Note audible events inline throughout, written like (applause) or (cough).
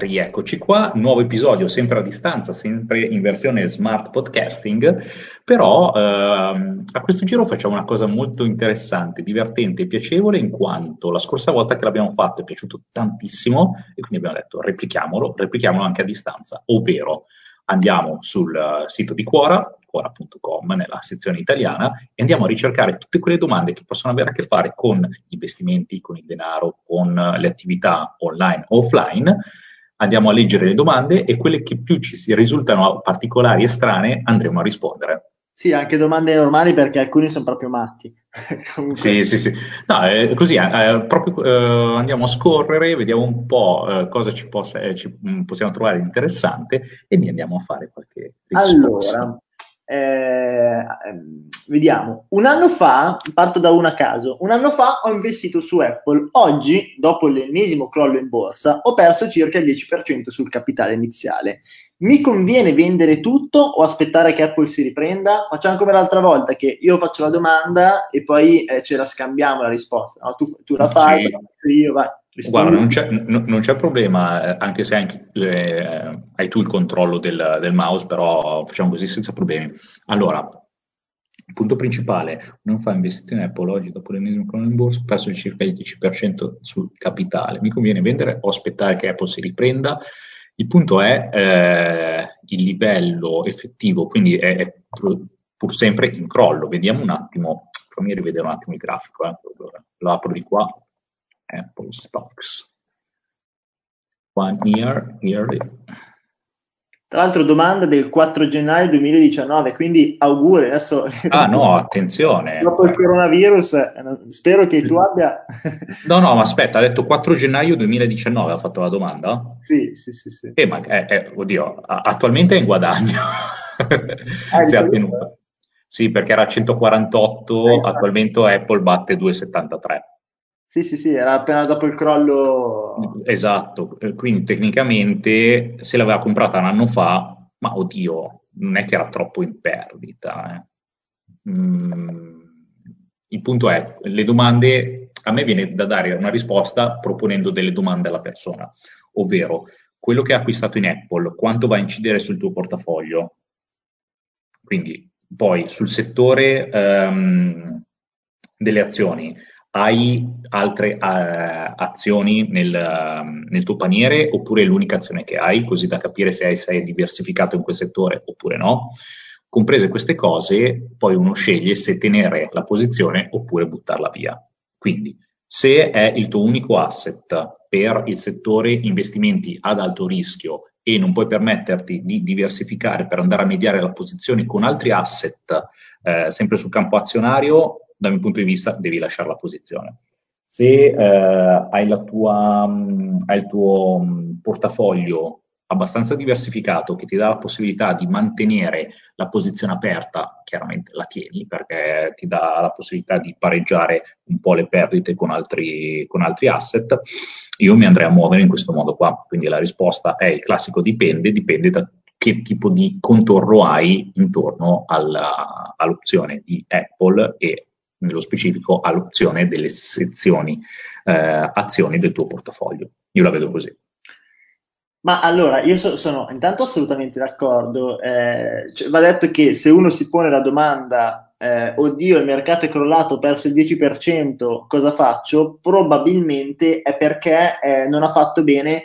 rieccoci qua, nuovo episodio sempre a distanza, sempre in versione smart podcasting, però ehm, a questo giro facciamo una cosa molto interessante, divertente e piacevole in quanto la scorsa volta che l'abbiamo fatto è piaciuto tantissimo e quindi abbiamo detto replichiamolo, replichiamolo anche a distanza, ovvero andiamo sul uh, sito di Quora, quora.com, nella sezione italiana, e andiamo a ricercare tutte quelle domande che possono avere a che fare con gli investimenti, con il denaro, con uh, le attività online o offline. Andiamo a leggere le domande e quelle che più ci risultano particolari e strane andremo a rispondere. Sì, anche domande normali perché alcuni sono proprio matti. (laughs) sì, sì, sì. No, eh, così eh, proprio eh, andiamo a scorrere, vediamo un po' eh, cosa ci, possa, eh, ci mm, possiamo trovare interessante e ne andiamo a fare qualche risposta. Allora, eh, ehm, vediamo. Un anno fa, parto da una a caso, un anno fa ho investito su Apple. Oggi, dopo l'ennesimo crollo in borsa, ho perso circa il 10% sul capitale iniziale. Mi conviene vendere tutto o aspettare che Apple si riprenda? Facciamo come l'altra volta che io faccio la domanda e poi eh, ce la scambiamo la risposta. No? Tu, tu, la fai, sì. io vai. Guarda, non c'è, n- non c'è, problema, eh, anche se anche, eh, hai tu il controllo del, del, mouse, però facciamo così senza problemi. Allora, il punto principale, non fa investizione in Apple oggi dopo l'ennesimo crono in borsa, perso circa il 10% sul capitale. Mi conviene vendere o aspettare che Apple si riprenda? Il punto è eh, il livello effettivo, quindi è, è pur sempre in crollo. Vediamo un attimo, fammi rivedere un attimo il grafico, eh. lo apro di qua Apple stocks. One year, yearly. Tra l'altro domanda del 4 gennaio 2019, quindi auguri adesso. Ah no, attenzione. Dopo il coronavirus, eh, spero che tu abbia... no, no, ma aspetta, ha detto 4 gennaio 2019, ha fatto la domanda? Sì, sì, sì. sì. Eh, ma, eh, eh, oddio, attualmente è in guadagno. Ah, (laughs) si è attenuto. Sì, perché era 148, eh, attualmente Apple batte 273. Sì, sì, sì, era appena dopo il crollo. Esatto, eh, quindi tecnicamente se l'aveva comprata un anno fa, ma oddio, non è che era troppo in perdita. Eh. Mm, il punto è, le domande, a me viene da dare una risposta proponendo delle domande alla persona, ovvero quello che hai acquistato in Apple, quanto va a incidere sul tuo portafoglio? Quindi poi sul settore um, delle azioni, hai altre uh, azioni nel, uh, nel, tuo paniere oppure è l'unica azione che hai, così da capire se hai, sei diversificato in quel settore oppure no. Comprese queste cose, poi uno sceglie se tenere la posizione oppure buttarla via. Quindi, se è il tuo unico asset per il settore investimenti ad alto rischio e non puoi permetterti di diversificare per andare a mediare la posizione con altri asset, eh, sempre sul campo azionario, dal mio punto di vista devi lasciare la posizione. Se eh, hai, tua, mh, hai, il tuo mh, portafoglio abbastanza diversificato che ti dà la possibilità di mantenere la posizione aperta, chiaramente la tieni perché ti dà la possibilità di pareggiare un po' le perdite con altri, con altri asset, io mi andrei a muovere in questo modo qua. Quindi la risposta è il classico dipende, dipende da che tipo di contorno hai intorno alla, all'opzione di Apple e nello specifico all'opzione delle sezioni eh, azioni del tuo portafoglio. Io la vedo così. Ma allora, io so, sono intanto assolutamente d'accordo. Eh, cioè, va detto che se uno si pone la domanda, eh, oddio, il mercato è crollato, ho perso il 10%, cosa faccio? Probabilmente è perché eh, non ha fatto bene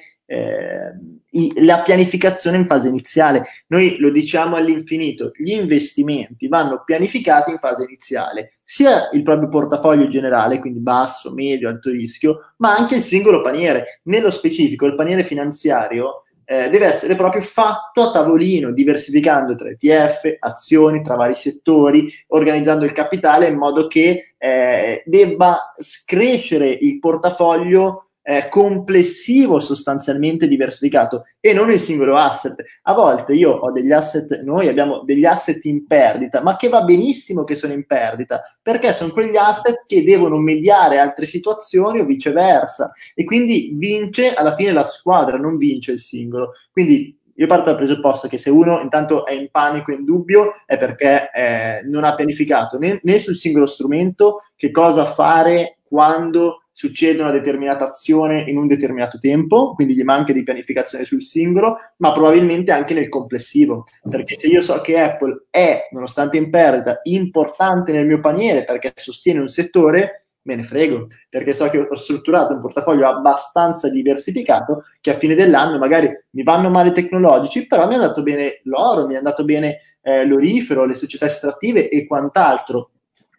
eh, la pianificazione in fase iniziale. Noi lo diciamo all'infinito, gli investimenti vanno pianificati in fase iniziale, sia il proprio portafoglio generale, quindi basso, medio, alto rischio, ma anche il singolo paniere. Nello specifico, il paniere finanziario eh, deve essere proprio fatto a tavolino, diversificando tra ETF, azioni, tra vari settori, organizzando il capitale in modo che eh, debba crescere il portafoglio eh, complessivo sostanzialmente diversificato e non il singolo asset. A volte io ho degli asset, noi abbiamo degli asset in perdita, ma che va benissimo che sono in perdita, perché sono quegli asset che devono mediare altre situazioni o viceversa e quindi vince alla fine la squadra, non vince il singolo. Quindi io parto dal presupposto che se uno intanto è in panico, in dubbio, è perché eh, non ha pianificato né, né sul singolo strumento che cosa fare quando succede una determinata azione in un determinato tempo, quindi gli manca di pianificazione sul singolo, ma probabilmente anche nel complessivo, perché se io so che Apple è, nonostante in perdita, importante nel mio paniere perché sostiene un settore, me ne frego, perché so che ho strutturato un portafoglio abbastanza diversificato che a fine dell'anno magari mi vanno male i tecnologici, però mi è andato bene l'oro, mi è andato bene eh, l'orifero, le società estrattive e quant'altro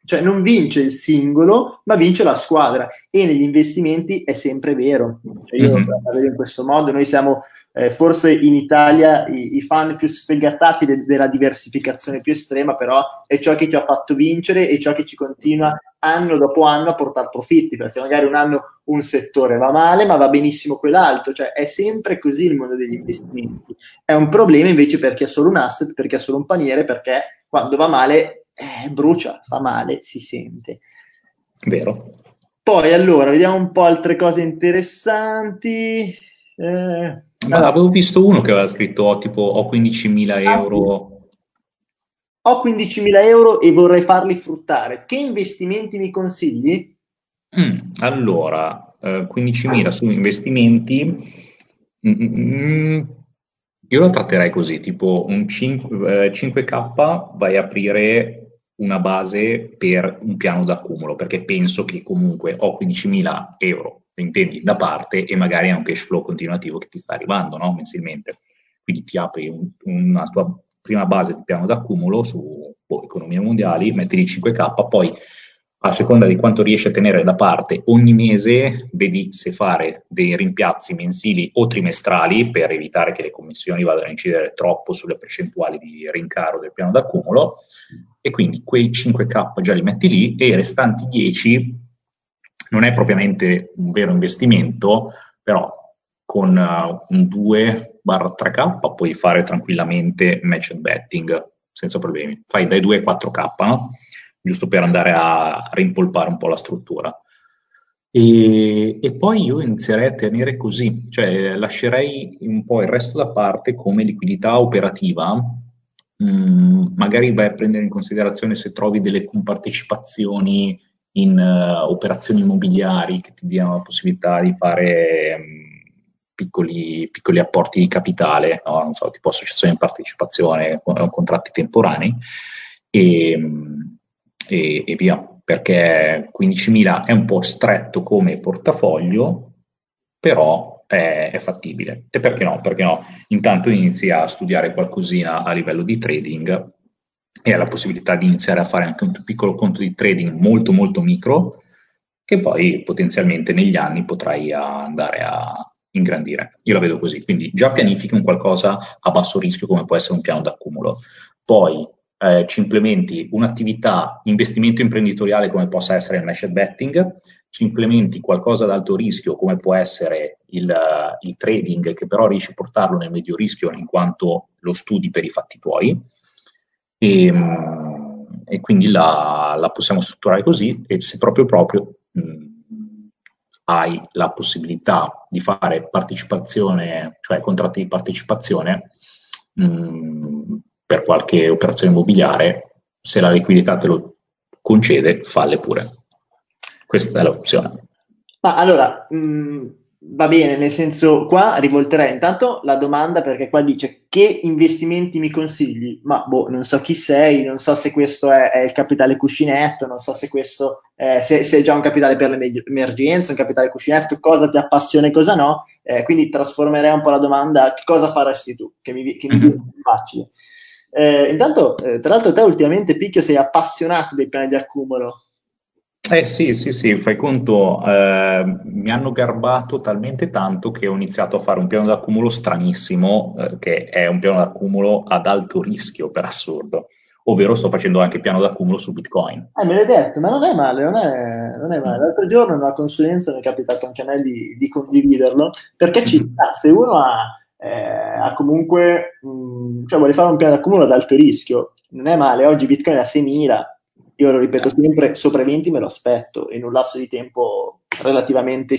cioè non vince il singolo, ma vince la squadra. E negli investimenti è sempre vero. Cioè io mm-hmm. la vedo in questo modo. Noi siamo eh, forse in Italia i, i fan più sfegatati de- della diversificazione più estrema, però è ciò che ci ha fatto vincere e ciò che ci continua anno dopo anno a portare profitti, perché magari un anno un settore va male, ma va benissimo quell'altro. Cioè è sempre così il mondo degli investimenti. È un problema invece per chi ha solo un asset, per chi ha solo un paniere, perché quando va male eh, brucia, fa male, si sente. Vero. Poi allora, vediamo un po' altre cose interessanti. Eh, Ma avevo visto uno che aveva scritto oh, tipo ho 15.000 ah, euro. Ho 15.000 euro e vorrei farli fruttare. Che investimenti mi consigli? Mm, allora, eh, 15.000 su investimenti. Mm, mm, mm io lo tratterei così, tipo un 5, eh, 5K vai a aprire una base per un piano d'accumulo, perché penso che comunque ho 15.000 euro, intendi, da parte e magari è un cash flow continuativo che ti sta arrivando no? mensilmente. Quindi ti apri un, una tua prima base di piano d'accumulo su boh, economie mondiali, metti lì 5K, poi a seconda di quanto riesci a tenere da parte ogni mese, vedi se fare dei rimpiazzi mensili o trimestrali per evitare che le commissioni vadano a incidere troppo sulle percentuali di rincaro del piano d'accumulo e quindi quei 5K già li metti lì e i restanti 10 non è propriamente un vero investimento, però con uh, un 2-3K puoi fare tranquillamente match betting senza problemi. Fai dai 2 ai 4K, no? giusto per andare a rimpolpare un po' la struttura. E, e, poi io inizierei a tenere così, cioè lascerei un po' il resto da parte come liquidità operativa, mm, magari vai a prendere in considerazione se trovi delle compartecipazioni in uh, operazioni immobiliari che ti diano la possibilità di fare um, piccoli, piccoli, apporti di capitale, no? non so, tipo associazioni di partecipazione, contratti temporanei. E, um, e, e via, perché 15.000 è un po' stretto come portafoglio, però è, è, fattibile. E perché no? Perché no? Intanto inizi a studiare qualcosina a livello di trading e hai la possibilità di iniziare a fare anche un piccolo conto di trading molto molto micro che poi potenzialmente negli anni potrai andare a ingrandire. Io la vedo così, quindi già pianifichi un qualcosa a basso rischio come può essere un piano d'accumulo. Poi eh, ci implementi un'attività investimento imprenditoriale come possa essere il match betting, ci implementi qualcosa ad alto rischio come può essere il, il, trading, che però riesci a portarlo nel medio rischio in quanto lo studi per i fatti tuoi. E, ehm, e quindi la, la, possiamo strutturare così e se proprio proprio mh, hai la possibilità di fare partecipazione, cioè contratti di partecipazione, mh, per qualche operazione immobiliare, se la liquidità te lo concede, falle pure. Questa è l'opzione. Ma allora, mh, mm, va bene, nel senso, qua rivolterei intanto la domanda perché qua dice che investimenti mi consigli? Ma boh, non so chi sei, non so se questo è, è il capitale cuscinetto, non so se questo è, se, se, è già un capitale per l'emergenza, un capitale cuscinetto, cosa ti appassiona e cosa no. Eh, quindi trasformerei un po' la domanda, che cosa faresti tu? Che mi, che mi mm-hmm. facile. Eh, intanto, eh, tra l'altro, te ultimamente, Picchio, sei appassionato dei piani di accumulo. Eh sì, sì, sì, fai conto, eh, mi hanno garbato talmente tanto che ho iniziato a fare un piano d'accumulo stranissimo, eh, che è un piano d'accumulo ad alto rischio, per assurdo, ovvero sto facendo anche piano d'accumulo su Bitcoin. Eh, me l'hai detto, ma non è male, non è, non è male. L'altro giorno in una consulenza mi è capitato anche a me di, di condividerlo, perché ci sta, se uno ha eh, ha comunque, mh, mm, cioè vuole fare un piano d'accumulo ad alto rischio, non è male, oggi Bitcoin è a 6.000, io lo ripeto sempre, sopra i 20 me lo aspetto, in un lasso di tempo relativamente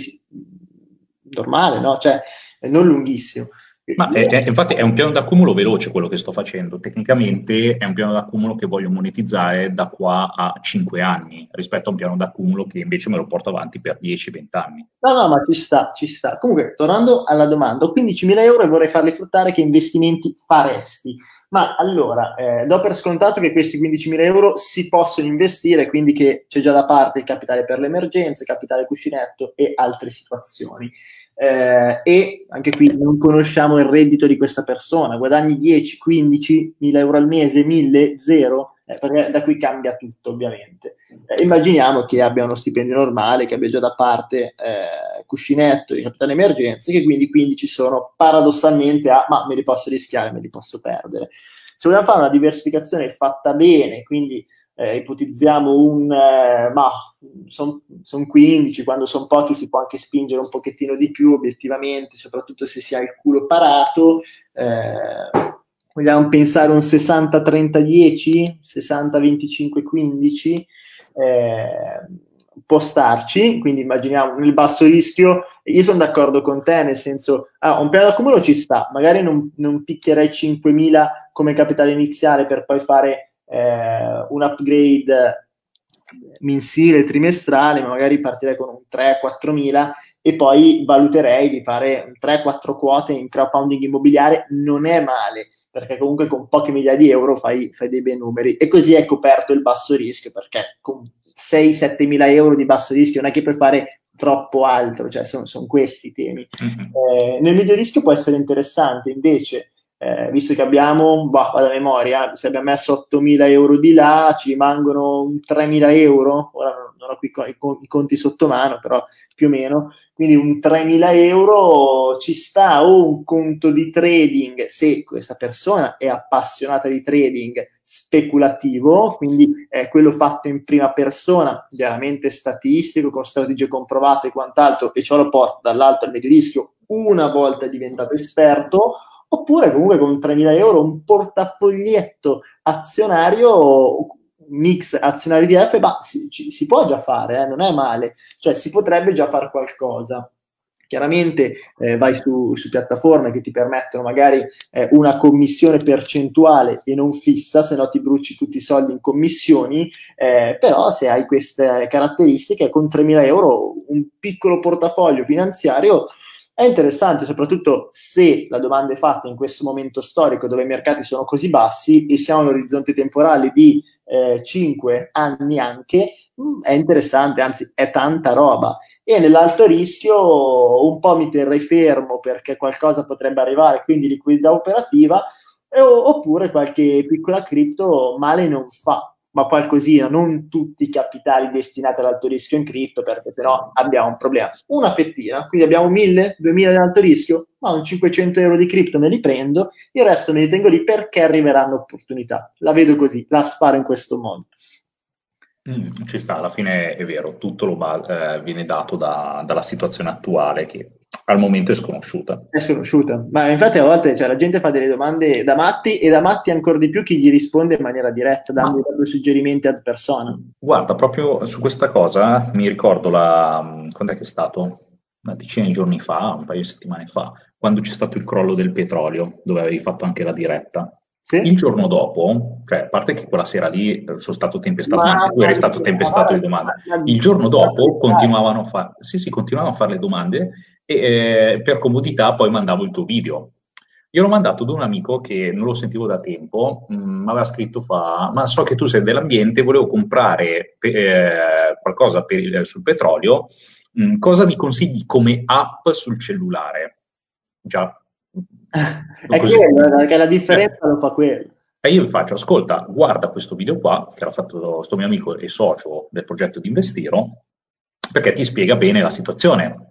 normale, no? cioè non lunghissimo. Ma è, è, infatti è un piano d'accumulo veloce quello che sto facendo. Tecnicamente è un piano d'accumulo che voglio monetizzare da qua a 5 anni rispetto a un piano d'accumulo che invece me lo porto avanti per 10-20 anni. No, no, ma ci sta, ci sta. Comunque, tornando alla domanda, ho 15.000 euro e vorrei farli fruttare, che investimenti faresti? Ma allora, eh, do per scontato che questi 15.000 euro si possono investire, quindi che c'è già da parte il capitale per le emergenze, capitale cuscinetto e altre situazioni eh, e anche qui non conosciamo il reddito di questa persona, guadagni 10, 15 mila euro al mese, 1000, 0, eh, perché da qui cambia tutto ovviamente. Eh, immaginiamo che abbia uno stipendio normale, che abbia già da parte eh, cuscinetto di capitale emergenze, che quindi 15 sono paradossalmente a ma me li posso rischiare, me li posso perdere. Se vogliamo fare una diversificazione fatta bene, quindi eh, ipotizziamo un, eh, ma sono son 15, quando sono pochi si può anche spingere un pochettino di più obiettivamente, soprattutto se si ha il culo parato. Eh, vogliamo pensare un 60-30-10, 60-25-15, eh, può starci, quindi immaginiamo nel basso rischio, io sono d'accordo con te, nel senso, ah, un piano d'accumulo ci sta, magari non, non picchierei 5.000 come capitale iniziale per poi fare eh, un upgrade mensile, trimestrale, ma magari partirei con un 3-4 mila e poi valuterei di fare 3-4 quote in crowdfunding immobiliare, non è male, perché comunque con poche migliaia di euro fai, fai dei bei numeri e così hai coperto il basso rischio, perché con 6-7 mila euro di basso rischio non è che puoi fare troppo altro, cioè sono, sono questi i temi. Mm-hmm. Eh, nel medio rischio può essere interessante invece eh, visto che abbiamo, bah, vado a memoria, se abbiamo messo 8.000 euro di là, ci rimangono 3.000 euro, ora non ho qui i conti sotto mano, però più o meno, quindi un 3.000 euro ci sta o un conto di trading, se questa persona è appassionata di trading speculativo, quindi è quello fatto in prima persona, chiaramente statistico, con strategie comprovate e quant'altro, e ciò lo porta dall'alto al medio rischio una volta diventato esperto, oppure comunque con 3.000 euro un portafoglietto azionario mix azionario di F, ma si, ci, si può già fare, eh, non è male, cioè si potrebbe già fare qualcosa. Chiaramente eh, vai su, su, piattaforme che ti permettono magari eh, una commissione percentuale e non fissa, se no ti bruci tutti i soldi in commissioni, eh, però se hai queste caratteristiche con 3.000 euro un piccolo portafoglio finanziario è interessante soprattutto se la domanda è fatta in questo momento storico dove i mercati sono così bassi e siamo in orizzonte temporale di eh, 5 anni anche, mm, è interessante, anzi è tanta roba. E nell'alto rischio un po' mi terrei fermo perché qualcosa potrebbe arrivare, quindi liquidità operativa, eh, oppure qualche piccola cripto male non fa ma qualcosina, non tutti i capitali destinati all'alto rischio in cripto, perché però abbiamo un problema. Una fettina, quindi abbiamo 1000, 2000 di alto rischio, ma un 500 euro di cripto me li prendo, il resto me li tengo lì perché arriveranno opportunità. La vedo così, la sparo in questo modo. Mm, ci sta, alla fine è vero, tutto lo, eh, viene dato da, dalla situazione attuale che al momento è sconosciuta. È sconosciuta, ma infatti a volte cioè, la gente fa delle domande da matti e da matti ancora di più chi gli risponde in maniera diretta, dando ma... suggerimenti ad persona. Guarda, proprio su questa cosa mi ricordo la... quando è che è stato? Una decina di giorni fa, un paio di settimane fa, quando c'è stato il crollo del petrolio, dove avevi fatto anche la diretta. Sì. Il giorno dopo, cioè a parte che quella sera lì sono stato tempestato, ma anche tu eri stato tempestato di domande. Il giorno dopo continuavano a fare, sì, sì, continuavano a fare le domande e eh, per comodità poi mandavo il tuo video. Io l'ho mandato ad un amico che non lo sentivo da tempo, mi mm, aveva scritto fa, ma so che tu sei dell'ambiente, volevo comprare eh, qualcosa per, sul petrolio, mh, mm, cosa mi consigli come app sul cellulare? Già. È quello, perché la differenza eh. lo fa quello. E io gli faccio, ascolta, guarda questo video qua, che l'ha fatto questo mio amico e socio del progetto di Investiro, perché ti spiega bene la situazione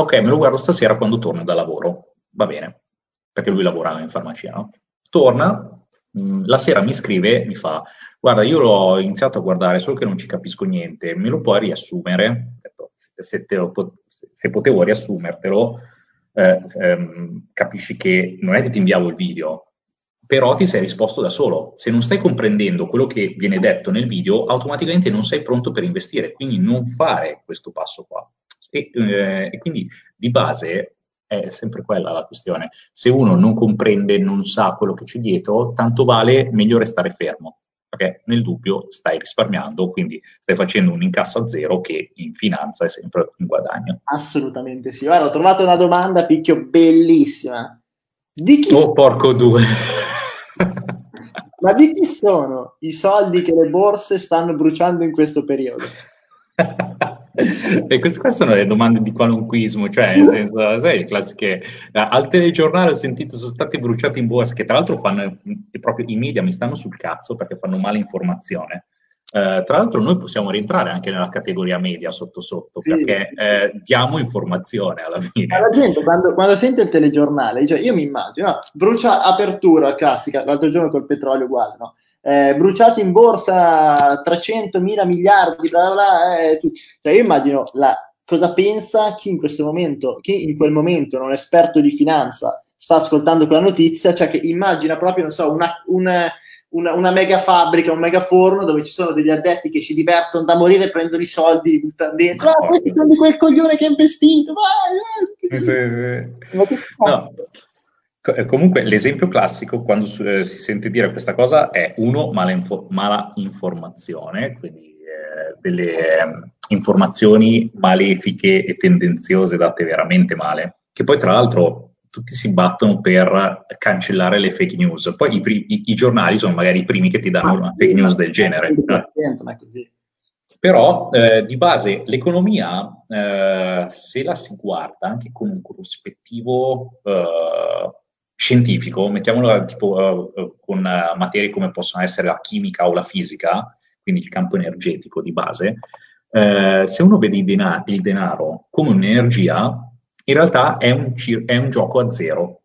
ok, me lo guardo stasera quando torno da lavoro, va bene, perché lui lavora in farmacia, no? Torna, mh, mm, la sera mi scrive, mi fa, guarda, io l'ho iniziato a guardare, solo che non ci capisco niente, me lo puoi riassumere? Se, lo, se potevo riassumertelo, eh, ehm, capisci che non è che ti inviavo il video, però ti sei risposto da solo. Se non stai comprendendo quello che viene detto nel video, automaticamente non sei pronto per investire, quindi non fare questo passo qua. E, eh, e, quindi di base è sempre quella la questione. Se uno non comprende, non sa quello che c'è dietro, tanto vale meglio restare fermo, perché nel dubbio stai risparmiando, quindi stai facendo un incasso a zero che in finanza è sempre un guadagno. Assolutamente sì. Guarda, ho trovato una domanda, Picchio, bellissima. Di chi... Oh, porco due! (laughs) Ma di chi sono i soldi che le borse stanno bruciando in questo periodo? (laughs) e queste qua sono le domande di qualunquismo, cioè nel senso, sai, le classiche eh, al telegiornale ho sentito sono stati bruciati in borsa, che tra l'altro fanno proprio i media mi stanno sul cazzo perché fanno male informazione. Uh, tra l'altro noi possiamo rientrare anche nella categoria media sotto sotto sì. perché eh, diamo informazione alla fine. La gente quando, quando sente il telegiornale, cioè io mi immagino, no, brucia apertura classica, l'altro giorno col petrolio uguale, no? Eh, bruciati in borsa 300 mila miliardi, bla bla bla, eh, cioè io immagino la, cosa pensa chi in questo momento, chi in quel momento non è esperto di finanza, sta ascoltando quella notizia, cioè che immagina proprio, non so, una, una, una, una mega fabbrica, un mega forno dove ci sono degli addetti che si divertono da morire, prendono i soldi, li buttano dentro, ah, questi sono di quel coglione che ha investito, vai, vai. Sì, sì. No. Eh, comunque l'esempio classico quando eh, si sente dire questa cosa è uno, mala, info- mala informazione, quindi eh, delle eh, informazioni malefiche e tendenziose date veramente male, che poi tra l'altro tutti si battono per cancellare le fake news. Poi i, pri- i, i giornali sono magari i primi che ti danno una fake news del genere. Però eh, di base l'economia, eh, se la si guarda anche con un corrispettivo scientifico, mettiamolo tipo uh, con uh, materie come possono essere la chimica o la fisica, quindi il campo energetico di base, uh, se uno vede il, denar- il, denaro come un'energia, in realtà è un, ci- è un, gioco a zero,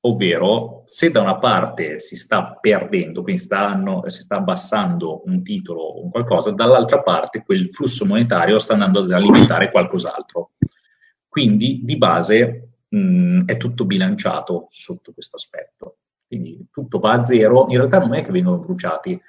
ovvero se da una parte si sta perdendo, quindi stanno, si sta abbassando un titolo o qualcosa, dall'altra parte quel flusso monetario sta andando ad alimentare qualcos'altro. Quindi di base mh, mm, è tutto bilanciato sotto questo aspetto. Quindi tutto va a zero, in realtà non è che vengono bruciati,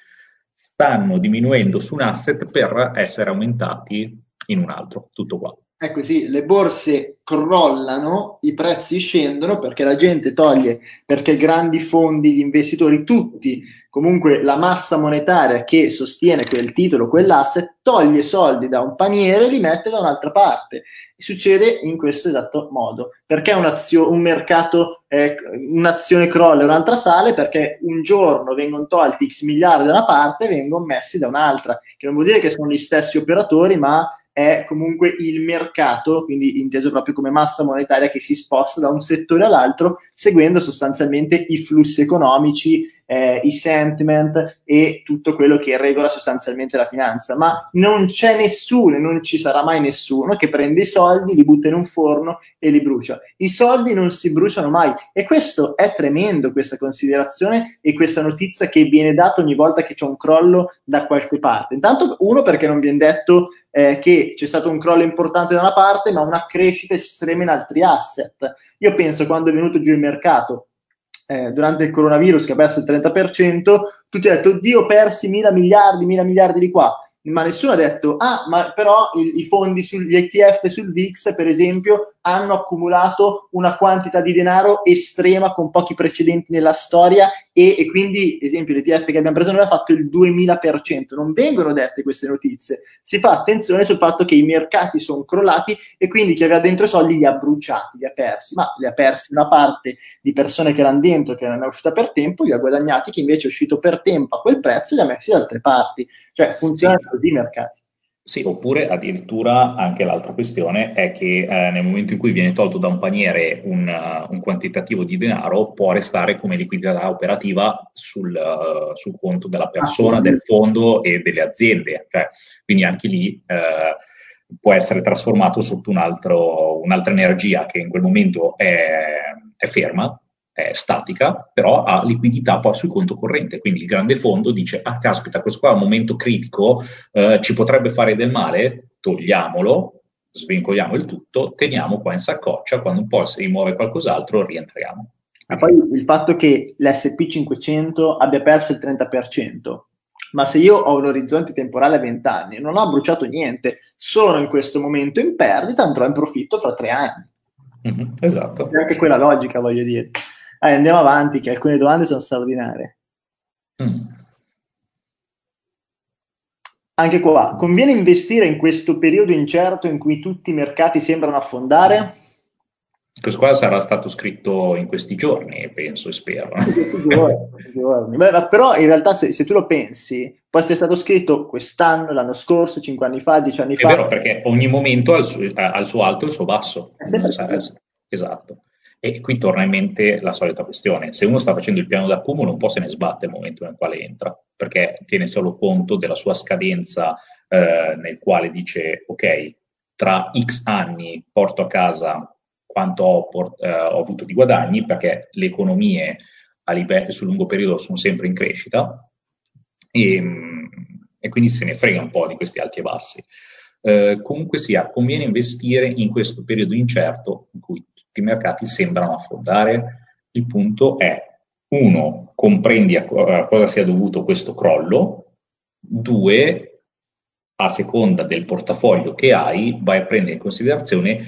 stanno diminuendo su un asset per essere aumentati in un altro, tutto qua. Ecco sì, le borse crollano, i prezzi scendono perché la gente toglie, perché grandi fondi, gli investitori, tutti, comunque la massa monetaria che sostiene quel titolo, quell'asset, toglie soldi da un paniere e li mette da un'altra parte. Succede in questo esatto modo. Perché un mercato, eh, un'azione crolla e un'altra sale? Perché un giorno vengono tolti x miliardi da una parte e vengono messi da un'altra, che non vuol dire che sono gli stessi operatori, ma è comunque il mercato, quindi inteso proprio come massa monetaria che si sposta da un settore all'altro, seguendo sostanzialmente i flussi economici, eh, i sentiment e tutto quello che regola sostanzialmente la finanza. Ma non c'è nessuno, non ci sarà mai nessuno che prende i soldi, li butta in un forno e li brucia. I soldi non si bruciano mai e questo è tremendo, questa considerazione e questa notizia che viene data ogni volta che c'è un crollo da qualche parte. Intanto, uno, perché non viene detto eh, che c'è stato un crollo importante da una parte, ma una crescita estrema in altri asset. Io penso quando è venuto giù il mercato eh, durante il coronavirus che ha perso il 30%, tutti hanno detto, oddio, persi mila miliardi, mila miliardi di qua. Ma nessuno ha detto, ah, ma però i, i fondi sugli ETF sul VIX, per esempio, hanno accumulato una quantità di denaro estrema con pochi precedenti nella storia e, e quindi, esempio, l'ETF che abbiamo preso noi ha fatto il 2000%. Non vengono dette queste notizie. Si fa attenzione sul fatto che i mercati sono crollati e quindi chi aveva dentro i soldi li ha bruciati, li ha persi, ma li ha persi una parte di persone che erano dentro, che non è uscita per tempo, li ha guadagnati chi invece è uscito per tempo a quel prezzo e li ha messi da altre parti. Cioè funziona sì. così i mercati. Sì, oppure addirittura anche l'altra questione è che eh, nel momento in cui viene tolto da un paniere un, uh, un quantitativo di denaro può restare come liquidità operativa sul, uh, sul conto della persona, ah, del fondo e delle aziende. Cioè, quindi anche lì eh, può essere trasformato sotto un altro, un'altra energia che in quel momento è, è ferma è statica, però ha liquidità poi sul conto corrente. Quindi il grande fondo dice, ah caspita, questo qua è un momento critico, eh, ci potrebbe fare del male, togliamolo, svincoliamo il tutto, teniamo qua in saccoccia, quando un po' si rimuove qualcos'altro rientriamo. Ma poi il fatto che l'SP500 abbia perso il 30%, ma se io ho un orizzonte temporale a 20 anni, non ho bruciato niente, sono in questo momento in perdita, andrò in profitto fra tre anni. Mm-hmm, esatto. È anche quella logica, voglio dire. Eh, andiamo avanti, che alcune domande sono straordinarie. Mm. Anche qua, conviene investire in questo periodo incerto in cui tutti i mercati sembrano affondare? Questo qua sarà stato scritto in questi giorni, penso e spero. giorni, Beh, però in realtà se, se, tu lo pensi, può essere stato scritto quest'anno, l'anno scorso, cinque anni fa, dieci anni fa. È vero, perché ogni momento ha il suo, ha il suo alto e il suo basso. Esatto. E qui torna in mente la solita questione. Se uno sta facendo il piano d'accumulo, un po' se ne sbatte il momento nel quale entra, perché tiene solo conto della sua scadenza eh, nel quale dice, ok, tra X anni porto a casa quanto ho, port- eh, ho avuto di guadagni, perché le economie livello, sul lungo periodo sono sempre in crescita, e, e, quindi se ne frega un po' di questi alti e bassi. Eh, comunque sia, conviene investire in questo periodo incerto in cui i mercati sembrano affondare. Il punto è, uno, comprendi a, co- a cosa sia dovuto questo crollo, due, a seconda del portafoglio che hai, vai a prendere in considerazione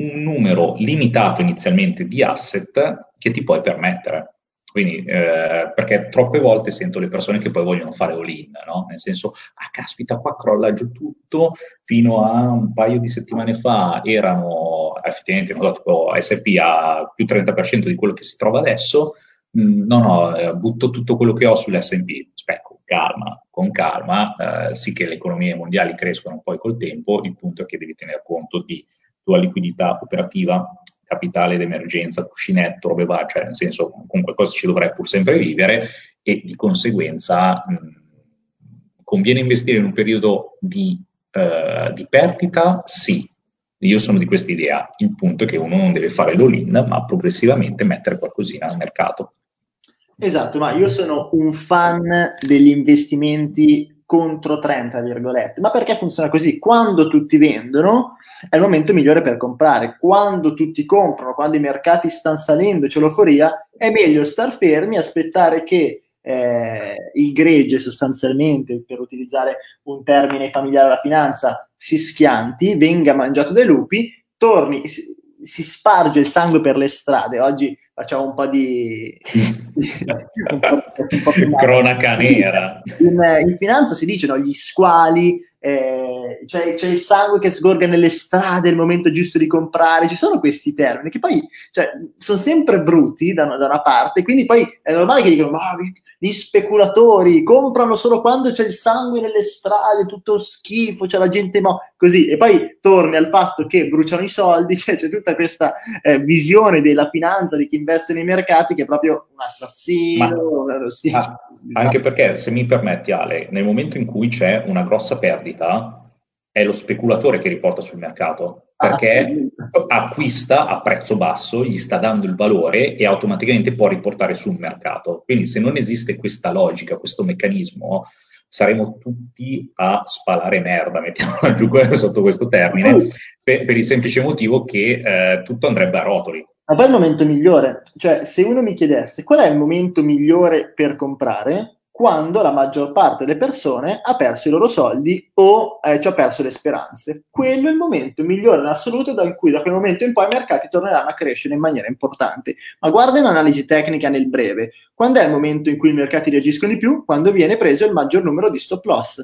un numero limitato inizialmente di asset che ti puoi permettere. Quindi, eh, perché troppe volte sento le persone che poi vogliono fare all-in, no? Nel senso, ah, caspita, qua crolla giù tutto, fino a un paio di settimane fa erano effettivamente, non so, tipo SP a più 30% di quello che si trova adesso, mm, no, no, eh, butto tutto quello che ho sull'S&P, Aspetta, con calma, con calma, eh, sì che le economie mondiali crescono poi col tempo, il punto è che devi tener conto di tua liquidità operativa capitale d'emergenza, cuscinetto, robe varie, cioè nel senso con qualcosa ci dovrai pur sempre vivere e di conseguenza mh, conviene investire in un periodo di, uh, di perdita? Sì, io sono di questa idea. Il punto è che uno non deve fare l'all-in, ma progressivamente mettere qualcosina al mercato. Esatto, ma io sono un fan degli investimenti contro 30, virgolette. Ma perché funziona così? Quando tutti vendono è il momento migliore per comprare. Quando tutti comprano, quando i mercati stanno salendo, c'è l'euforia, è meglio star fermi, aspettare che eh, il gregge sostanzialmente, per utilizzare un termine familiare alla finanza, si schianti, venga mangiato dai lupi, torni, si, si sparge il sangue per le strade. Oggi facciamo un po' di, un po', un po cronaca nera. In, in, finanza si dicono gli squali, eh, c'è, c'è, il sangue che sgorga nelle strade, è il momento giusto di comprare, ci sono questi termini che poi cioè, sono sempre brutti da, da, una parte, quindi poi è normale che dicono ma gli speculatori comprano solo quando c'è il sangue nelle strade, tutto schifo, c'è la gente mo- così, e poi torni al fatto che bruciano i soldi, (laughs) cioè c'è tutta questa eh, visione della finanza, di chi investe nei mercati, che è proprio un assassino. Ma, sì, diciamo. Anche perché, se mi permetti Ale, nel momento in cui c'è una grossa perdita, è lo speculatore che riporta sul mercato perché acquista a prezzo basso, gli sta dando il valore e automaticamente può riportare sul mercato. Quindi se non esiste questa logica, questo meccanismo, saremo tutti a spalare merda, mettiamola giù (laughs) sotto questo termine, per, per il semplice motivo che eh, tutto andrebbe a rotoli. Ma poi è il momento migliore, cioè se uno mi chiedesse qual è il momento migliore per comprare, quando la maggior parte delle persone ha perso i loro soldi o eh, ci ha perso le speranze. Quello è il momento migliore in assoluto da cui da quel momento in poi i mercati torneranno a crescere in maniera importante. Ma guarda l'analisi tecnica nel breve. Quando è il momento in cui i mercati reagiscono di più? Quando viene preso il maggior numero di stop loss.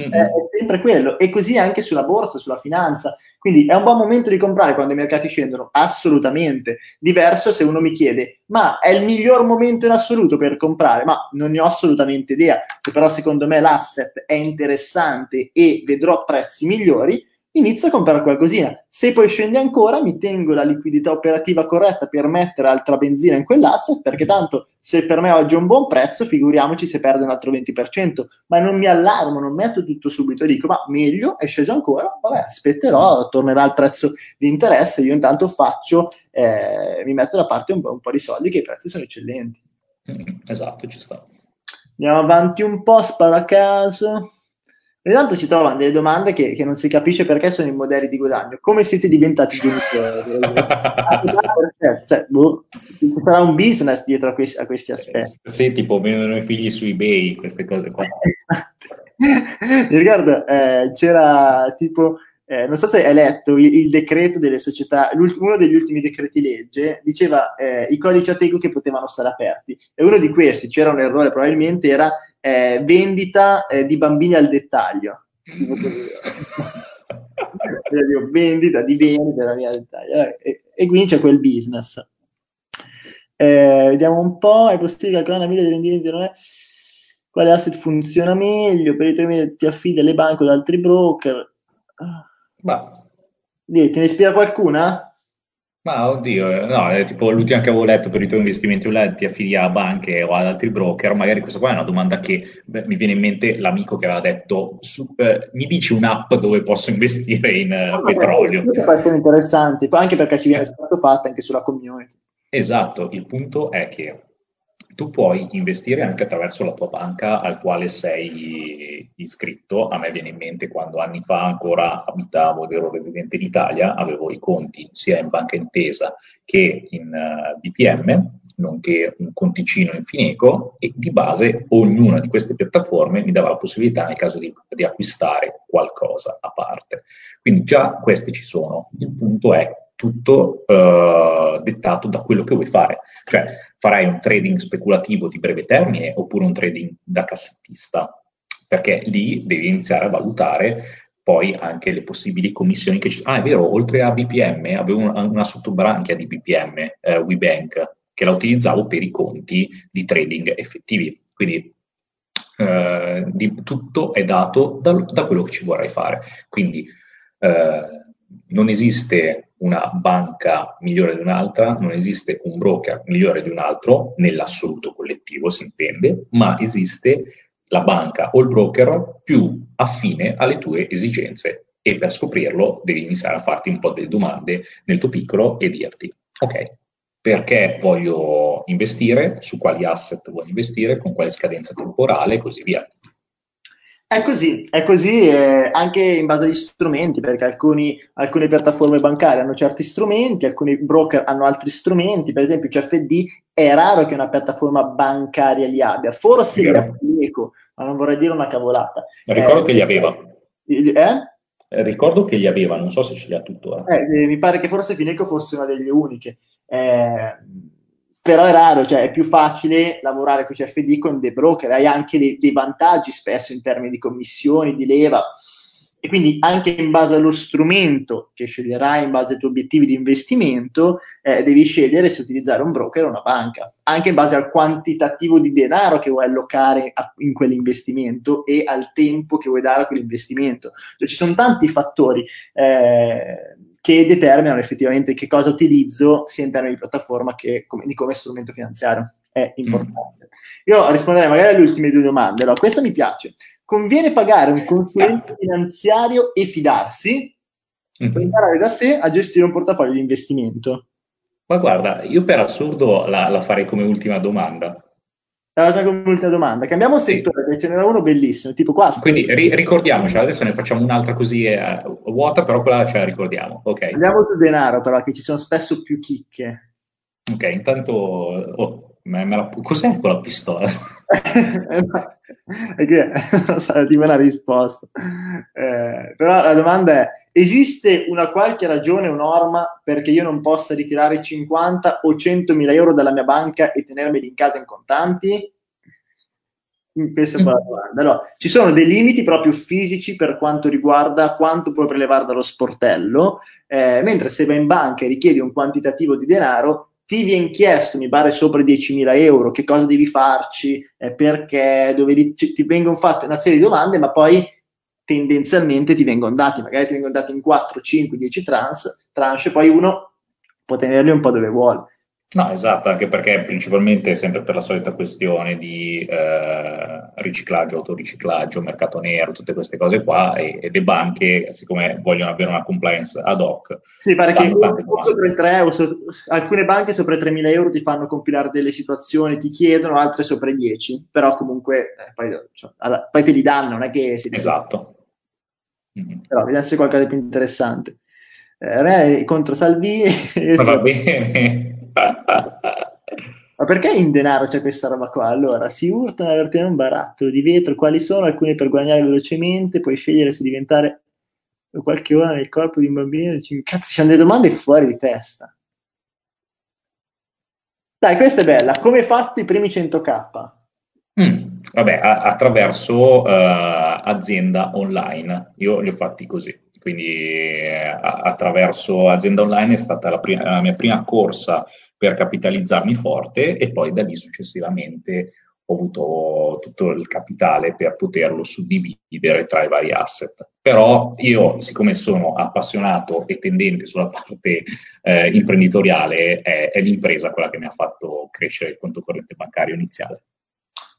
Mm-hmm. È, è sempre quello. E così anche sulla borsa, sulla finanza. Quindi è un buon momento di comprare quando i mercati scendono? Assolutamente. Diverso se uno mi chiede, ma è il miglior momento in assoluto per comprare? Ma non ne ho assolutamente idea. Se però secondo me l'asset è interessante e vedrò prezzi migliori, inizio a comprare qualcosina. Se poi scende ancora, mi tengo la liquidità operativa corretta per mettere altra benzina in quell'asset, perché tanto se per me oggi è un buon prezzo, figuriamoci se perde un altro 20%. Ma non mi allarmo, non metto tutto subito, dico ma meglio, è sceso ancora, vabbè, aspetterò, tornerà il prezzo di interesse, io intanto faccio, eh, mi metto da parte un, un po' di soldi che i prezzi sono eccellenti. Mm, esatto, ci sta. Andiamo avanti un po', sparo a caso. E tanto si trovano delle domande che, che, non si capisce perché sono i modelli di guadagno. Come siete diventati genitori? (laughs) cioè, boh, ci sarà un business dietro a questi, a questi aspetti. Sì, tipo vendono i figli su eBay, queste cose qua. (laughs) Ricordo, eh, c'era tipo eh, non so se hai letto il, il, decreto delle società, uno degli ultimi decreti legge diceva eh, i codici Ateco che potevano stare aperti e uno di questi, c'era un errore probabilmente, era eh, vendita eh, di bambini al dettaglio. (laughs) vendita di beni della mia dettaglio eh, e, e quindi c'è quel business. Eh, vediamo un po', è possibile calcolare una media di rendimento non è quale asset funziona meglio, per i tuoi media ti affidi alle banche o ad altri broker. Ma... Dì, te ne ispira qualcuna? Ma oddio, eh, no, è tipo l'ultima che avevo letto per i tuoi investimenti online, ti affidi a banche o ad altri broker, magari questa qua è una domanda che beh, mi viene in mente l'amico che aveva detto, su, eh, mi dici un'app dove posso investire in eh, no, petrolio? Questo essere interessante, anche perché ci viene stato fatto anche sulla community. Esatto, il punto è che tu puoi investire anche attraverso la tua banca al quale sei iscritto. A me viene in mente quando anni fa ancora abitavo ed ero residente in Italia, avevo i conti sia in banca intesa che in eh, BPM, nonché un conticino in Fineco e di base ognuna di queste piattaforme mi dava la possibilità nel caso di, di acquistare qualcosa a parte. Quindi già queste ci sono. Il punto è tutto uh, dettato da quello che vuoi fare. Cioè, farai un trading speculativo di breve termine oppure un trading da cassettista, perché lì devi iniziare a valutare poi anche le possibili commissioni che ci sono. Ah, è vero, oltre a BPM avevo una, una sottobranchia di BPM, eh, WeBank, che la utilizzavo per i conti di trading effettivi. Quindi eh, di, tutto è dato da, da, quello che ci vorrai fare. Quindi eh, non esiste una banca migliore di un'altra, non esiste un broker migliore di un altro, nell'assoluto collettivo si intende, ma esiste la banca o il broker più affine alle tue esigenze e per scoprirlo devi iniziare a farti un po' delle domande nel tuo piccolo e dirti, ok, perché voglio investire, su quali asset voglio investire, con quale scadenza temporale? e così via. È così, è così eh, anche in base agli strumenti, perché alcuni, alcune piattaforme bancarie hanno certi strumenti, alcuni broker hanno altri strumenti, per esempio CFD è raro che una piattaforma bancaria li abbia, forse li ha Fineco, ma non vorrei dire una cavolata. Ricordo eh, che li aveva. Eh? eh? Ricordo che li aveva, non so se ce li ha tuttora. Eh, mi pare che forse Fineco fosse una delle uniche. Eh, però è raro, cioè è più facile lavorare con CFD con dei broker, hai anche dei, dei, vantaggi spesso in termini di commissioni, di leva e quindi anche in base allo strumento che sceglierai, in base ai tuoi obiettivi di investimento, eh, devi scegliere se utilizzare un broker o una banca, anche in base al quantitativo di denaro che vuoi allocare a, in quell'investimento e al tempo che vuoi dare a quell'investimento. Cioè, ci sono tanti fattori. Eh, che determinano effettivamente che cosa utilizzo sia in termini di piattaforma che come, di come strumento finanziario. È importante. Mm. Io risponderei magari alle ultime due domande. Allora, questa mi piace. Conviene pagare un consulente finanziario e fidarsi mm-hmm. per imparare da sé a gestire un portafoglio di investimento? Ma guarda, io per assurdo la, la farei come ultima domanda. Allora, come ultima domanda. Cambiamo settore, sì. ce n'era uno bellissimo, tipo qua. Quindi ri- ricordiamoci, adesso ne facciamo un'altra così eh, vuota, però quella ce la ricordiamo. Ok. Andiamo sul denaro, però, che ci sono spesso più chicche. Ok, intanto... Oh, me, me la... Cos'è quella pistola? (laughs) che non so, tipo una risposta. Eh, però la domanda è, esiste una qualche ragione o norma perché io non possa ritirare 50 o 100 mila euro dalla mia banca e tenermeli in casa in contanti? Mm, questa è la domanda. Allora, ci sono dei limiti proprio fisici per quanto riguarda quanto puoi prelevare dallo sportello, eh, mentre se vai in banca e richiedi un quantitativo di denaro, ti viene chiesto, mi pare sopra 10.000 euro, che cosa devi farci, eh, perché, dove ti, ti vengono fatte una serie di domande, ma poi tendenzialmente ti vengono dati, magari ti vengono dati in 4, 5, 10 trans, tranche, poi uno può tenerli un po' dove vuole. No, esatto, anche perché principalmente sempre per la solita questione di eh, riciclaggio, autoriciclaggio, mercato nero, tutte queste cose qua e, e, le banche, siccome vogliono avere una compliance ad hoc. Sì, pare che sopra i 3 o so, alcune banche sopra i 3.000 euro ti fanno compilare delle situazioni, ti chiedono, altre sopra i 10, però comunque eh, poi, cioè, allora, poi, te li danno, non è che si... Esatto. Mm-hmm. Però vediamo se qualcosa di più interessante. Eh, Re contro Salvini. (laughs) Va bene. Ma perché in denaro c'è questa roba qua? Allora, si urtano per un barattolo di vetro. Quali sono? Alcuni per guadagnare velocemente, puoi scegliere se diventare qualche ora nel corpo di un bambino. Cazzo, ci hanno delle domande fuori di testa. Dai, questa è bella. Come hai fatto i primi 100k? Mm, vabbè, a- attraverso uh, azienda online. Io li ho fatti così. Quindi eh, attraverso azienda online è stata la, prima, la mia prima corsa per capitalizzarmi forte e poi da lì successivamente ho avuto tutto il capitale per poterlo suddividere tra i vari asset. Però io, siccome sono appassionato e tendente sulla parte eh, imprenditoriale, è, è l'impresa quella che mi ha fatto crescere il conto corrente bancario iniziale.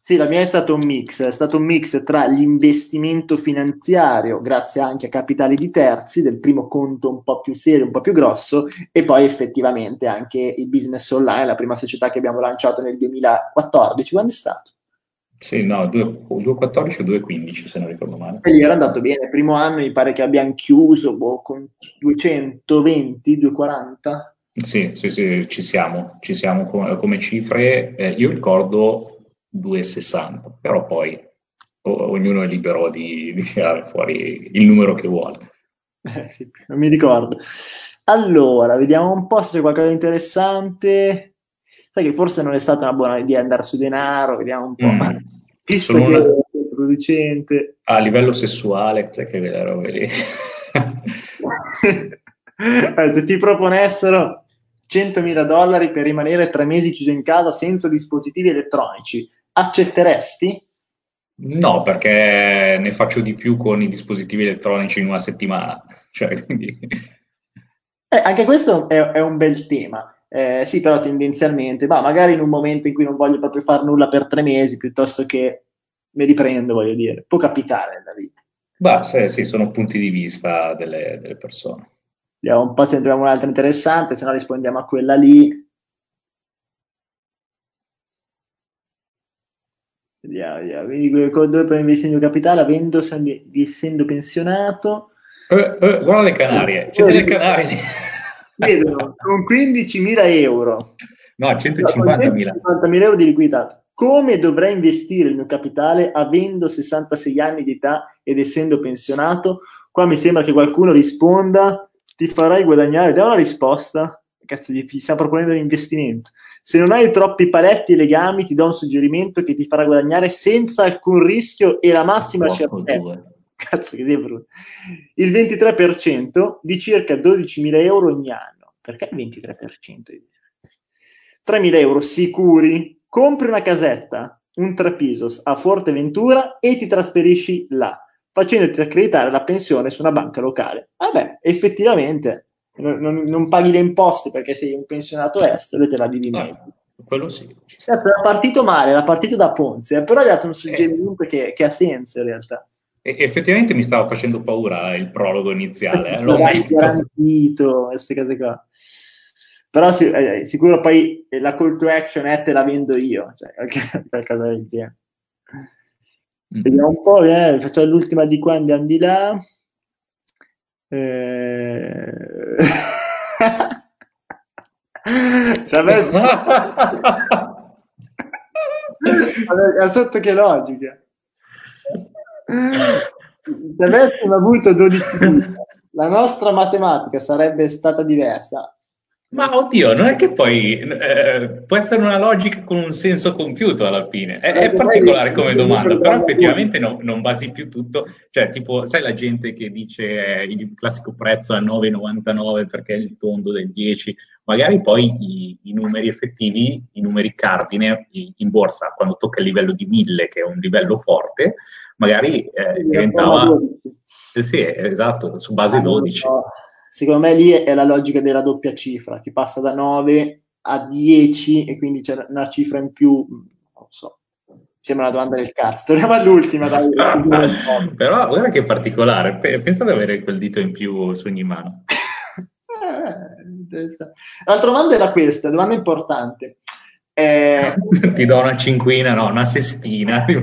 Sì, la mia è stato un mix, è stato un mix tra l'investimento finanziario, grazie anche a capitali di terzi, del primo conto un po' più serio, un po' più grosso, e poi effettivamente anche il business online, la prima società che abbiamo lanciato nel 2014, quando è stato? Sì, no, 2014 o 2015 se non ricordo male. E lì era andato bene, il primo anno mi pare che abbiamo chiuso boh, con 220, 240. Sì, sì, sì, ci siamo, ci siamo come, come cifre. Eh, io ricordo 2,60, però poi ognuno è libero di, di, tirare fuori il numero che vuole. Eh, sì, non mi ricordo. Allora, vediamo un po' se c'è qualcosa di interessante. Sai che forse non è stata una buona idea andare su denaro, vediamo un po'. Mm. (laughs) Visto che una... producente. A livello sessuale, cos'è che le robe lì? (laughs) eh, se ti proponessero 100.000 dollari per rimanere tre mesi chiuso in casa senza dispositivi elettronici, accetteresti? No, perché ne faccio di più con i dispositivi elettronici in una settimana. (laughs) Cioè, quindi... eh, anche questo è, è, un bel tema. Eh, sì, però tendenzialmente, ma magari in un momento in cui non voglio proprio fare nulla per tre mesi, piuttosto che mi riprendo, voglio dire. Può capitare nella vita. Beh, sì, sì, sono punti di vista delle, delle persone. Vediamo un po' se ne troviamo un'altra interessante, se no rispondiamo a quella lì. Vediamo, vediamo. Quindi dove per investimento capitale, avendo, essendo pensionato. Eh, eh, guarda le Canarie, ci sono le Canarie. Vedono, con 15.000 euro. No, 150.000. 150.000 euro di liquidità. Come dovrei investire il mio capitale avendo 66 anni di età ed essendo pensionato? Qua mi sembra che qualcuno risponda, ti farai guadagnare, dai una risposta. Cazzo, ti sta proponendo un investimento. Se non hai troppi paletti e legami, ti do un suggerimento che ti farà guadagnare senza alcun rischio e la massima certezza. (laughs) Cazzo, che brutto. Il 23% di circa 12.000 euro ogni anno. Perché il 23%? 3.000 euro sicuri. Compri una casetta, un trapisos a Forteventura e ti trasferisci là, facendoti accreditare la pensione su una banca locale. Vabbè, effettivamente non, non, non, paghi le imposte perché sei un pensionato estero e te la vivi ah, meglio. Quello sì. Certo, era partito male, era partito da Ponzi, eh, però gli ha dato un suggerimento eh. che, che, ha senso in realtà. E, effettivamente mi stava facendo paura il prologo iniziale. Eh, l'ho garantito, queste cose qua. Però sì, eh, sicuro poi la call to action è te la vendo io, cioè (laughs) qualcosa del genere. Mm. Vediamo un po', eh, facciamo l'ultima di qua, andiamo di là. Eh... (laughs) Sapete? sotto che logica? Se avessimo avuto 12 vita, la nostra matematica sarebbe stata diversa. Ma oddio, non è che poi eh, può essere una logica con un senso compiuto alla fine. È, è particolare come domanda, però effettivamente no, non basi più tutto. Cioè, tipo, sai la gente che dice eh, il classico prezzo a 9,99 perché è il tondo del 10, magari poi i, i numeri effettivi, i numeri cardine in borsa, quando tocca il livello di 1000, che è un livello forte, magari eh, diventava... Sì, esatto, su base 12. Secondo me lì è la logica della doppia cifra, che passa da 9 a 10 e quindi c'è una cifra in più, non so, sembra una domanda del cazzo. Torniamo all'ultima. Dai. (laughs) Però guarda che particolare, pensa di avere quel dito in più su ogni mano. Eh, L'altra domanda era questa, domanda importante. Eh... (laughs) Ti do una cinquina, no, una sestina. (laughs)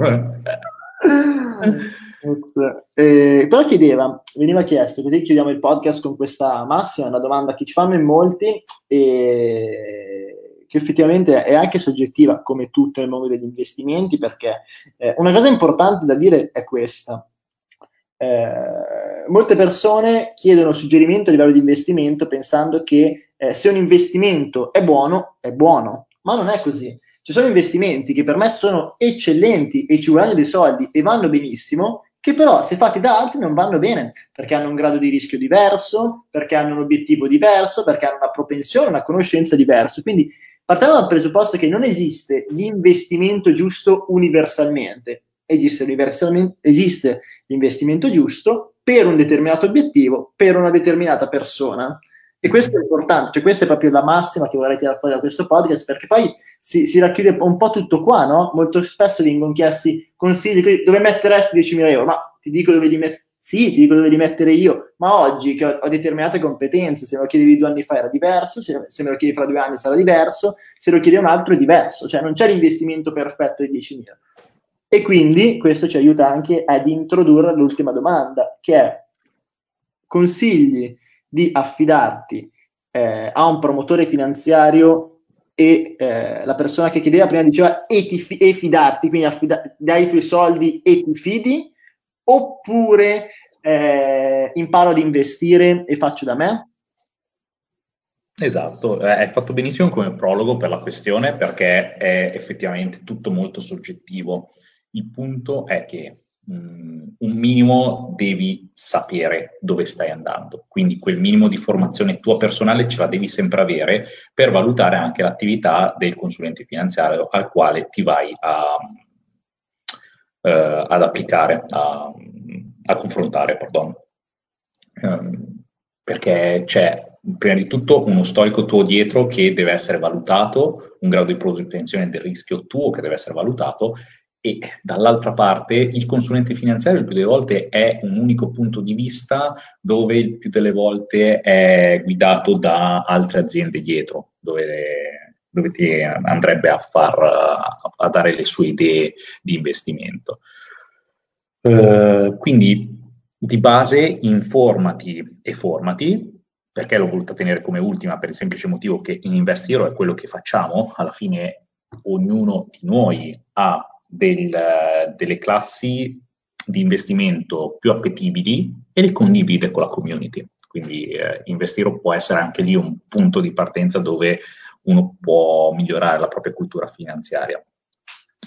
Eh, però chiedeva, veniva chiesto, così chiudiamo il podcast con questa massima, una domanda che ci fanno in molti e che effettivamente è anche soggettiva come tutto nel mondo degli investimenti perché eh, una cosa importante da dire è questa. Eh, molte persone chiedono suggerimento a livello di investimento pensando che eh, se un investimento è buono, è buono, ma non è così. Ci sono investimenti che per me sono eccellenti e ci guadagnano dei soldi e vanno benissimo, che però se fatti da altri non vanno bene, perché hanno un grado di rischio diverso, perché hanno un obiettivo diverso, perché hanno una propensione, una conoscenza diversa. Quindi partiamo dal presupposto che non esiste l'investimento giusto universalmente, esiste, universalmente, esiste l'investimento giusto per un determinato obiettivo, per una determinata persona. E questo è importante, cioè questa è proprio la massima che vorrei tirare fuori da questo podcast, perché poi si, si racchiude un po' tutto qua, no? Molto spesso vengono chiesti consigli, dove metteresti 10.000 euro? Ma ti dico dove li mettere, sì, ti dico dove li mettere io, ma oggi che ho, ho, determinate competenze, se me lo chiedevi due anni fa era diverso, se, se, me lo chiedi fra due anni sarà diverso, se lo chiedi un altro è diverso, cioè non c'è l'investimento perfetto di 10.000. E quindi questo ci aiuta anche ad introdurre l'ultima domanda, che è consigli di affidarti eh, a un promotore finanziario e eh, la persona che chiedeva prima diceva e, ti fi- e fidarti, quindi affida- dai i tuoi soldi e ti fidi, oppure eh, imparo ad investire e faccio da me? Esatto, hai fatto benissimo come prologo per la questione perché è effettivamente tutto molto soggettivo. Il punto è che Mm, un minimo devi sapere dove stai andando, quindi quel minimo di formazione tua personale ce la devi sempre avere per valutare anche l'attività del consulente finanziario al quale ti vai a, uh, ad applicare, a, a confrontare, pardon. Um, perché c'è prima di tutto uno storico tuo dietro che deve essere valutato, un grado di propensione del rischio tuo che deve essere valutato e dall'altra parte il consulente finanziario il più delle volte è un unico punto di vista dove il più delle volte è guidato da altre aziende dietro, dove, dove ti andrebbe a far a dare le sue idee di investimento. Uh, quindi di base informati e formati, perché l'ho voluta tenere come ultima per il semplice motivo che in Investiro è quello che facciamo, alla fine ognuno di noi ha del, delle classi di investimento più appetibili e le condivide con la community. Quindi eh, Investiro può essere anche lì un punto di partenza dove uno può migliorare la propria cultura finanziaria.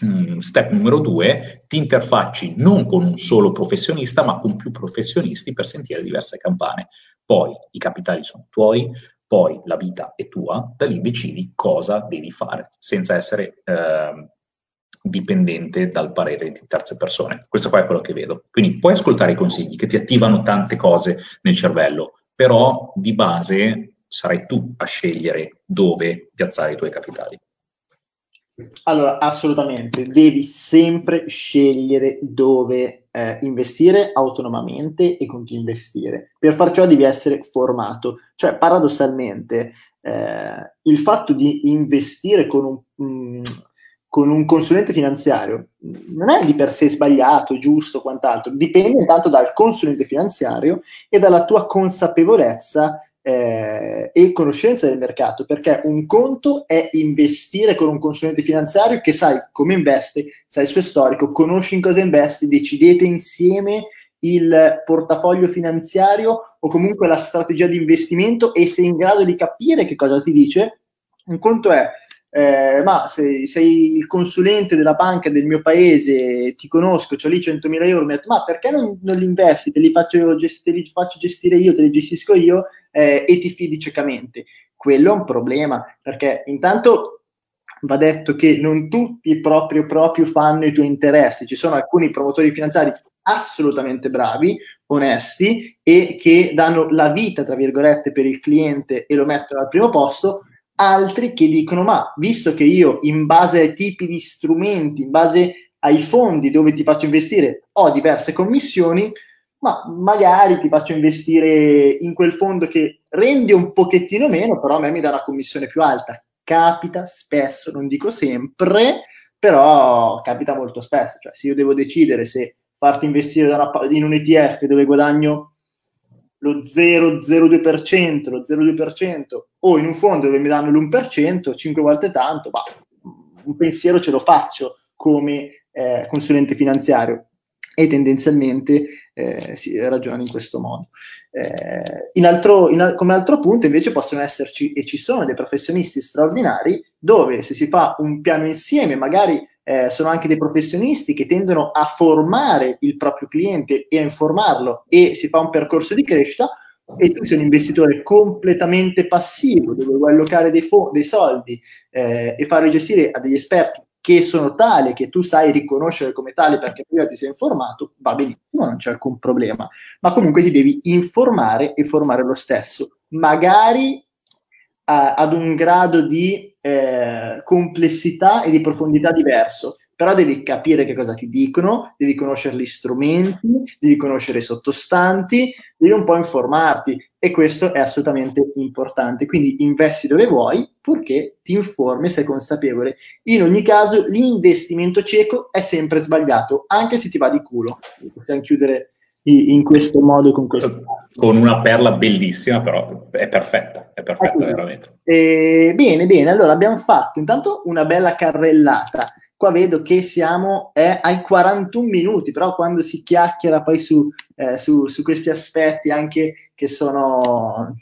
Mm, step numero due, ti interfacci non con un solo professionista, ma con più professionisti per sentire diverse campane. Poi i capitali sono tuoi, poi la vita è tua, da lì decidi cosa devi fare, senza essere eh, dipendente dal parere di terze persone. Questo qua è quello che vedo. Quindi puoi ascoltare i consigli che ti attivano tante cose nel cervello, però di base sarai tu a scegliere dove piazzare i tuoi capitali. Allora, assolutamente, devi sempre scegliere dove eh, investire autonomamente e con chi investire. Per far ciò devi essere formato. Cioè, paradossalmente, eh, il fatto di investire con un, um, con un consulente finanziario non è di per sé sbagliato, giusto, quant'altro, dipende intanto dal consulente finanziario e dalla tua consapevolezza eh, e conoscenza del mercato, perché un conto è investire con un consulente finanziario che sai come investe, sai il suo storico, conosci in cosa investi, decidete insieme il portafoglio finanziario o comunque la strategia di investimento e sei in grado di capire che cosa ti dice. Un conto è eh, ma se sei il consulente della banca del mio paese, ti conosco, ho lì 100.000 euro, mi ha detto, ma perché non, non li investi? Te li, faccio, te li, faccio, gestire io, te li gestisco io eh, e ti fidi ciecamente. Quello è un problema, perché intanto va detto che non tutti proprio, proprio fanno i tuoi interessi, ci sono alcuni promotori finanziari assolutamente bravi, onesti e che danno la vita, tra virgolette, per il cliente e lo mettono al primo posto, altri che dicono ma visto che io in base ai tipi di strumenti, in base ai fondi dove ti faccio investire ho diverse commissioni, ma magari ti faccio investire in quel fondo che rende un pochettino meno, però a me mi dà una commissione più alta. Capita spesso, non dico sempre, però capita molto spesso. Cioè, se io devo decidere se farti investire una, in un ETF dove guadagno lo 0,02%, lo 0,2% o in un fondo dove mi danno l'1%, 5 volte tanto, ma un pensiero ce lo faccio come eh, consulente finanziario. E tendenzialmente eh, si ragionano in questo modo. Eh, in altro, in, come altro punto invece possono esserci e ci sono dei professionisti straordinari dove se si fa un piano insieme magari eh, sono anche dei professionisti che tendono a formare il proprio cliente e a informarlo e si fa un percorso di crescita e tu sei un investitore completamente passivo dove vuoi allocare dei, fo- dei soldi eh, e farli gestire a degli esperti che sono tali che tu sai riconoscere come tali perché prima ti sei informato, va benissimo, non c'è alcun problema. Ma comunque ti devi informare e formare lo stesso, magari a, ad un grado di eh, complessità e di profondità diverso però devi capire che cosa ti dicono, devi conoscere gli strumenti, devi conoscere i sottostanti, devi un po' informarti e questo è assolutamente importante. Quindi investi dove vuoi, purché ti informi e sei consapevole. In ogni caso, l'investimento cieco è sempre sbagliato, anche se ti va di culo. Possiamo chiudere in questo modo con questo con una perla bellissima però è perfetta è perfetta ecco. veramente eh, bene bene allora abbiamo fatto intanto una bella carrellata Qua vedo che siamo eh, ai 41 minuti, però quando si chiacchiera poi su, eh, su, su questi aspetti anche che sono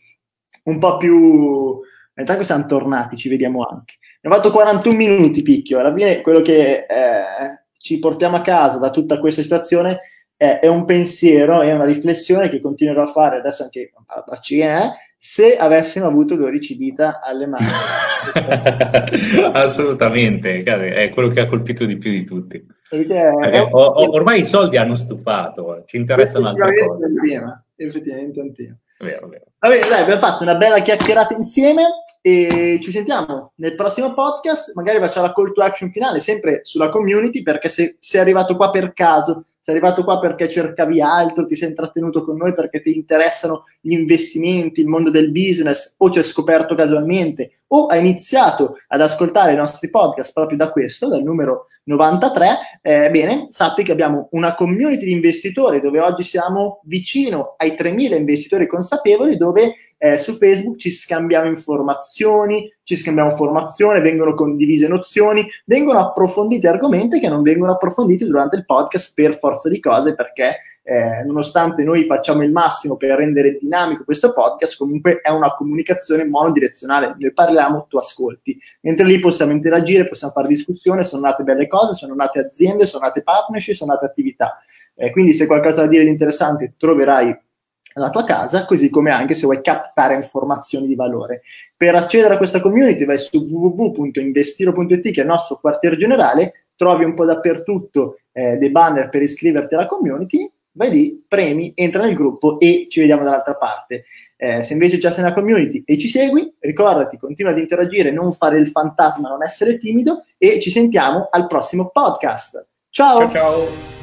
un po' più... Intanto siamo tornati, ci vediamo anche. Abbiamo fatto 41 minuti, picchio. Alla fine quello che eh, ci portiamo a casa da tutta questa situazione è, è, un pensiero, è una riflessione che continuerò a fare adesso anche a, a cena, se avessimo avuto 12 dita alle mani. (laughs) Assolutamente, è quello che ha colpito di più di tutti. Perché, Perché o, ormai i soldi hanno stufato, ci interessano altre cose. Un tema, effettivamente un tema. Vero, vero. Vabbè, dai, abbiamo fatto una bella chiacchierata insieme e ci sentiamo nel prossimo podcast. Magari facciamo la call to action finale sempre sulla community perché se sei arrivato qua per caso sei arrivato qua perché cercavi altro, ti sei intrattenuto con noi perché ti interessano gli investimenti, il mondo del business, o ci hai scoperto casualmente, o hai iniziato ad ascoltare i nostri podcast proprio da questo, dal numero 93, eh, bene, sappi che abbiamo una community di investitori dove oggi siamo vicino ai 3.000 investitori consapevoli, dove eh, su Facebook ci scambiamo informazioni, ci scambiamo formazione, vengono condivise nozioni, vengono approfonditi argomenti che non vengono approfonditi durante il podcast per forza di cose perché eh, nonostante noi facciamo il massimo per rendere dinamico questo podcast, comunque è una comunicazione monodirezionale. Noi parliamo, tu ascolti. Mentre lì possiamo interagire, possiamo fare discussione, sono nate belle cose, sono nate aziende, sono nate partnership, sono nate attività. Eh, quindi se qualcosa da dire di interessante troverai la tua casa, così come anche se vuoi captare informazioni di valore. Per accedere a questa community vai su www.investiro.it che è il nostro quartier generale, trovi un po' dappertutto eh, dei banner per iscriverti alla community, vai lì, premi, entra nel gruppo e ci vediamo dall'altra parte. Eh, se invece già sei nella community e ci segui, ricordati, continua ad interagire, non fare il fantasma, non essere timido e ci sentiamo al prossimo podcast. Ciao! Ciao ciao!